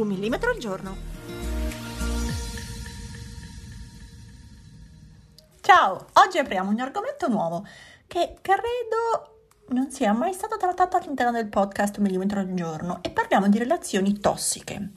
Un millimetro al giorno. Ciao, oggi apriamo un argomento nuovo che credo non sia mai stato trattato all'interno del podcast Un millimetro al giorno e parliamo di relazioni tossiche.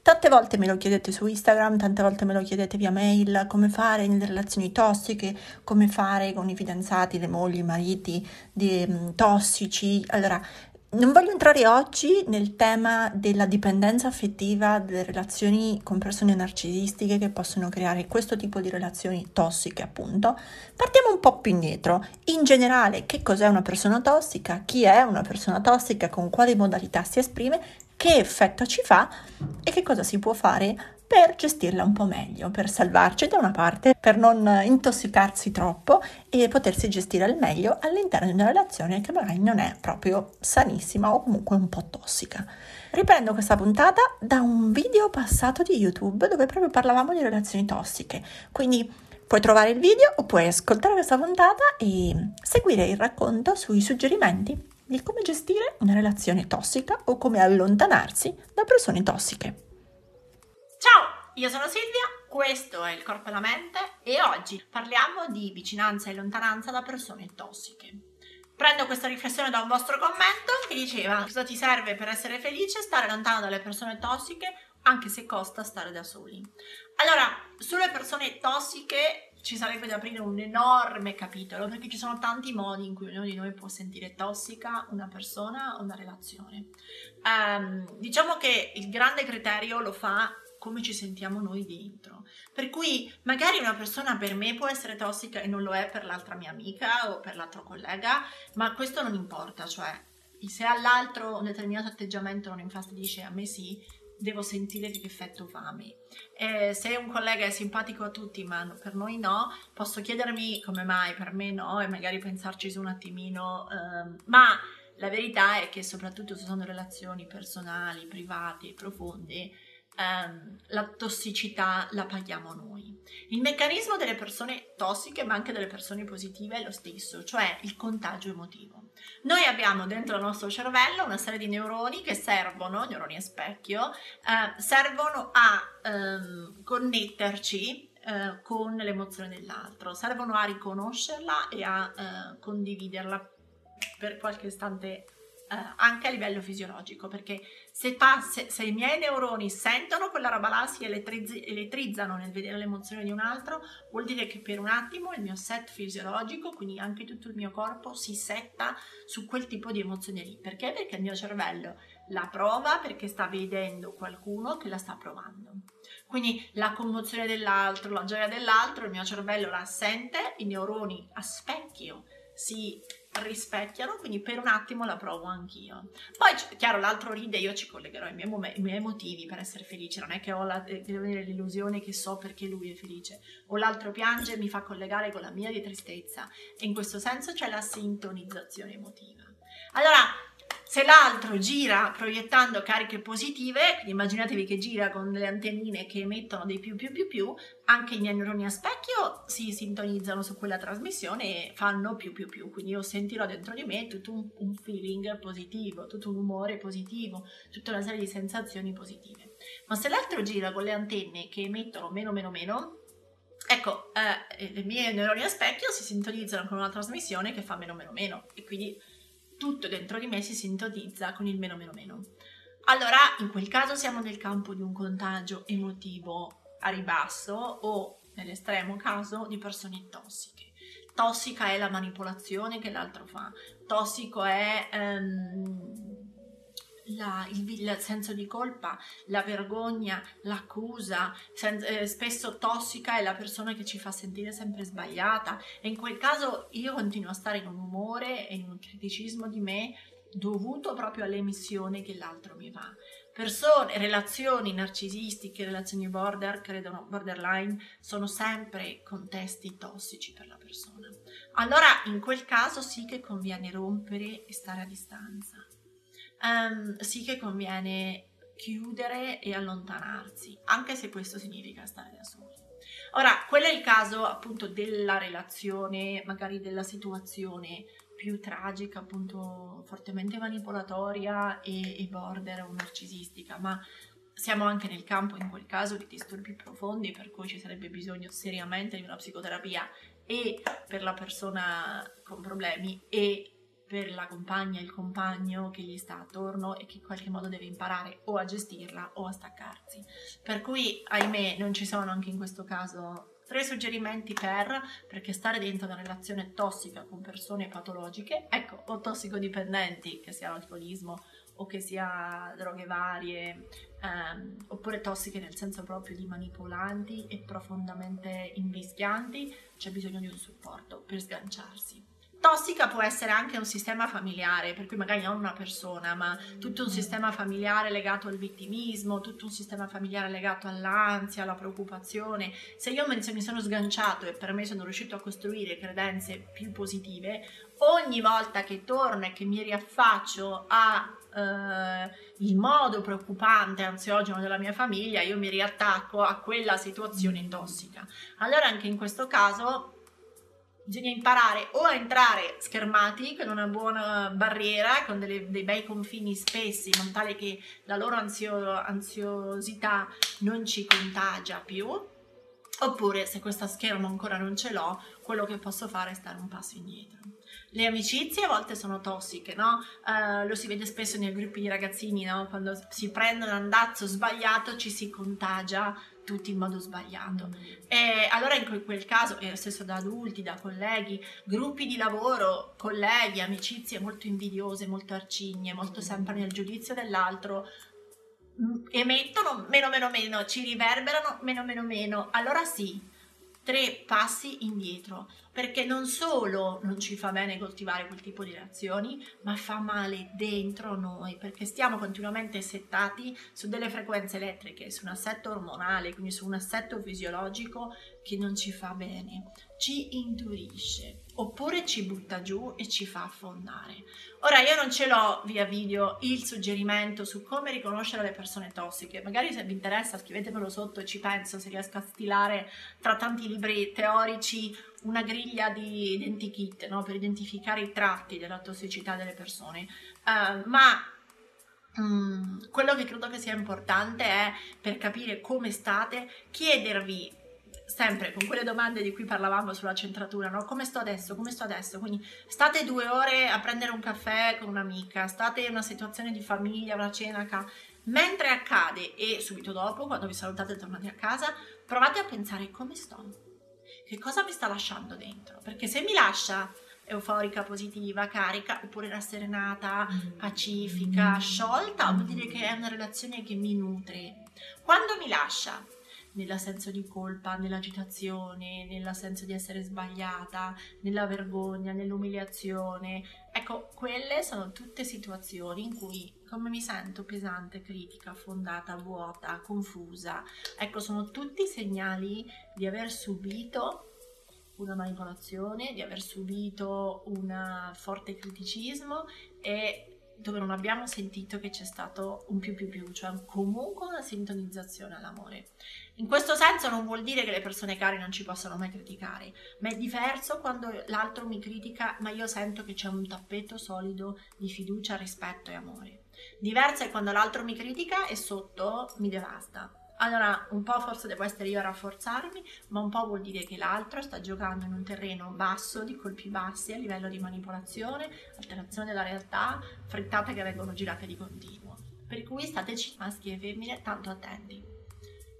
Tante volte me lo chiedete su Instagram, tante volte me lo chiedete via mail, come fare nelle relazioni tossiche, come fare con i fidanzati, le mogli, i mariti di, um, tossici. Allora, non voglio entrare oggi nel tema della dipendenza affettiva, delle relazioni con persone narcisistiche che possono creare questo tipo di relazioni tossiche, appunto. Partiamo un po' più indietro. In generale, che cos'è una persona tossica? Chi è una persona tossica? Con quali modalità si esprime? Che effetto ci fa? E che cosa si può fare per gestirla un po' meglio, per salvarci da una parte, per non intossicarsi troppo e potersi gestire al meglio all'interno di una relazione che magari non è proprio sanissima o comunque un po' tossica. Riprendo questa puntata da un video passato di YouTube dove proprio parlavamo di relazioni tossiche, quindi puoi trovare il video o puoi ascoltare questa puntata e seguire il racconto sui suggerimenti di come gestire una relazione tossica o come allontanarsi da persone tossiche. Io sono Silvia, questo è il Corpo e la Mente e oggi parliamo di vicinanza e lontananza da persone tossiche. Prendo questa riflessione da un vostro commento che diceva cosa ti serve per essere felice stare lontano dalle persone tossiche anche se costa stare da soli. Allora, sulle persone tossiche ci sarebbe da aprire un enorme capitolo perché ci sono tanti modi in cui ognuno di noi può sentire tossica una persona o una relazione. Um, diciamo che il grande criterio lo fa come ci sentiamo noi dentro. Per cui magari una persona per me può essere tossica e non lo è per l'altra mia amica o per l'altro collega, ma questo non importa, cioè se all'altro un determinato atteggiamento non infastidisce, a me sì, devo sentire che effetto fa a me. E se un collega è simpatico a tutti, ma per noi no, posso chiedermi come mai per me no e magari pensarci su un attimino, um, ma la verità è che soprattutto se sono relazioni personali, private, profonde, ehm, la tossicità la paghiamo noi. Il meccanismo delle persone tossiche, ma anche delle persone positive, è lo stesso, cioè il contagio emotivo. Noi abbiamo dentro il nostro cervello una serie di neuroni che servono, neuroni a specchio, eh, servono a ehm, connetterci eh, con l'emozione dell'altro, servono a riconoscerla e a eh, condividerla per qualche istante anche a livello fisiologico, perché se, passe, se, i miei neuroni sentono quella roba là, si elettrizz- elettrizzano nel vedere l'emozione di un altro, vuol dire che per un attimo il mio set fisiologico, quindi anche tutto il mio corpo, si setta su quel tipo di emozione lì. Perché? Perché il mio cervello la prova perché sta vedendo qualcuno che la sta provando. Quindi la commozione dell'altro, la gioia dell'altro, il mio cervello la sente, i neuroni a specchio si rispecchiano, quindi per un attimo la provo anch'io. Poi, chiaro, l'altro ride, io ci collegherò i miei, mom- i miei motivi per essere felice, non è che ho la, devo avere l'illusione che so perché lui è felice, o l'altro piange e mi fa collegare con la mia di tristezza, e in questo senso c'è la sintonizzazione emotiva. Allora, se l'altro gira proiettando cariche positive, quindi immaginatevi che gira con le antennine che emettono dei più più più più, anche i miei neuroni a specchio si sintonizzano su quella trasmissione e fanno più più più, quindi io sentirò dentro di me tutto un, un feeling positivo, tutto un umore positivo, tutta una serie di sensazioni positive. Ma se l'altro gira con le antenne che emettono meno meno meno, ecco, eh, le mie neuroni a specchio si sintonizzano con una trasmissione che fa meno meno meno e quindi tutto dentro di me si sintonizza con il meno meno meno. Allora, in quel caso siamo nel campo di un contagio emotivo a ribasso o, nell'estremo caso, di persone tossiche. Tossica è la manipolazione che l'altro fa, tossico è um, la, il, il, senso di colpa, la vergogna, l'accusa, sen, eh, spesso tossica è la persona che ci fa sentire sempre sbagliata e in quel caso io continuo a stare in un umore e in un criticismo di me dovuto proprio all'emissione che l'altro mi fa. persone, relazioni narcisistiche, relazioni border, credono borderline, sono sempre contesti tossici per la persona. Allora in quel caso sì che conviene rompere e stare a distanza. Um, sì che conviene chiudere e allontanarsi, anche se questo significa stare da soli. Ora, quello è il caso appunto della relazione, magari della situazione più tragica, appunto fortemente manipolatoria e, e border o narcisistica, ma siamo anche nel campo in quel caso di disturbi profondi per cui ci sarebbe bisogno seriamente di una psicoterapia e per la persona con problemi e per la compagna il compagno che gli sta attorno e che in qualche modo deve imparare o a gestirla o a staccarsi. Per cui, ahimè, non ci sono anche in questo caso tre suggerimenti per, perché stare dentro una relazione tossica con persone patologiche, ecco, o tossicodipendenti, che sia l'alcolismo o che sia droghe varie, ehm, oppure tossiche nel senso proprio di manipolanti e profondamente invischianti, c'è bisogno di un supporto per sganciarsi. Tossica può essere anche un sistema familiare, per cui magari non una persona, ma tutto un sistema familiare legato al vittimismo, tutto un sistema familiare legato all'ansia, alla preoccupazione. Se io mi sono sganciato e per me sono riuscito a costruire credenze più positive, ogni volta che torno e che mi riaffaccio a Uh, il modo preoccupante, ansiogeno della mia famiglia, io mi riattacco a quella situazione tossica. Allora anche in questo caso bisogna imparare o a entrare schermati con una buona barriera, con delle, dei bei confini spessi, in modo tale che la loro ansio, ansiosità non ci contagia più. Oppure, se questo schermo ancora non ce l'ho, quello che posso fare è stare un passo indietro. Le amicizie a volte sono tossiche, no? Uh, lo si vede spesso nei gruppi di ragazzini, no? Quando si prende un andazzo sbagliato ci si contagia tutti in modo sbagliato. E allora in quel caso, e lo stesso da adulti, da colleghi, gruppi di lavoro, colleghi, amicizie molto invidiose, molto arcigne, molto sempre nel giudizio dell'altro, emettono meno meno meno, ci riverberano meno meno meno, allora sì, tre passi indietro, perché non solo non ci fa bene coltivare quel tipo di reazioni, ma fa male dentro noi, perché stiamo continuamente settati su delle frequenze elettriche, su un assetto ormonale, quindi su un assetto fisiologico che non ci fa bene, ci indurisce oppure ci butta giù e ci fa affondare. Ora io non ce l'ho via video il suggerimento su come riconoscere le persone tossiche, magari se vi interessa scrivetemelo sotto e ci penso se riesco a stilare tra tanti libri teorici una griglia di identikit no? per identificare i tratti della tossicità delle persone, uh, ma um, quello che credo che sia importante è per capire come state chiedervi sempre con quelle domande di cui parlavamo sulla centratura, no? Come sto adesso? Come sto adesso? Quindi state due ore a prendere un caffè con un'amica, state in una situazione di famiglia, una cena, ca- mentre accade e subito dopo, quando vi salutate e tornate a casa, provate a pensare come sto, che cosa mi sta lasciando dentro, perché se mi lascia euforica, positiva, carica, oppure rasserenata, pacifica, sciolta, vuol dire che è una relazione che mi nutre. Quando mi lascia nel senso di colpa, nell'agitazione, nel senso di essere sbagliata, nella vergogna, nell'umiliazione. Ecco, quelle sono tutte situazioni in cui come mi sento pesante, critica, affondata, vuota, confusa. Ecco, sono tutti segnali di aver subito una manipolazione, di aver subito un forte criticismo e dove non abbiamo sentito che c'è stato un più più più, cioè comunque una sintonizzazione all'amore. In questo senso non vuol dire che le persone care non ci possano mai criticare, ma è diverso quando l'altro mi critica, ma io sento che c'è un tappeto solido di fiducia, rispetto e amore. Diverso è quando l'altro mi critica e sotto mi devasta. Allora, un po' forse devo essere io a rafforzarmi, ma un po' vuol dire che l'altro sta giocando in un terreno basso, di colpi bassi a livello di manipolazione, alterazione della realtà, frittate che vengono girate di continuo. Per cui stateci maschi e femmine tanto attenti.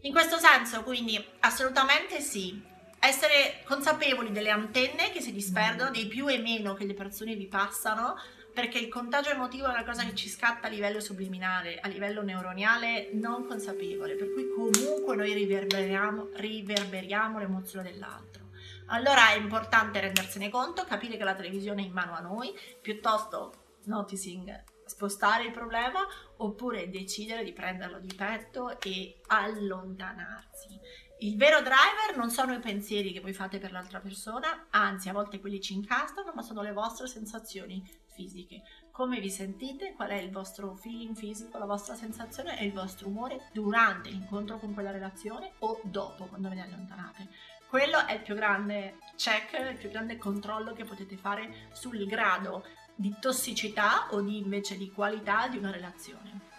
In questo senso, quindi, assolutamente sì, essere consapevoli delle antenne che si disperdono, dei più e meno che le persone vi passano, perché il contagio emotivo è una cosa che ci scatta a livello subliminale, a livello neuroniale non consapevole, per cui comunque noi riverberiamo, riverberiamo l'emozione dell'altro. Allora è importante rendersene conto, capire che la televisione è in mano a noi, piuttosto noticing spostare il problema oppure decidere di prenderlo di petto e allontanarsi. Il vero driver non sono i pensieri che voi fate per l'altra persona, anzi a volte quelli ci incastrano, ma sono le vostre sensazioni fisiche. Come vi sentite, qual è il vostro feeling fisico, la vostra sensazione e il vostro umore durante l'incontro con quella relazione o dopo, quando ve ne allontanate. Quello è il più grande check, il più grande controllo che potete fare sul grado di tossicità o di invece di qualità di una relazione.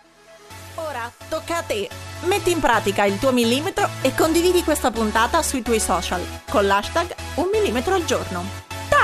Ora tocca a te. Metti in pratica il tuo millimetro e condividi questa puntata sui tuoi social con l'hashtag un millimetro al giorno.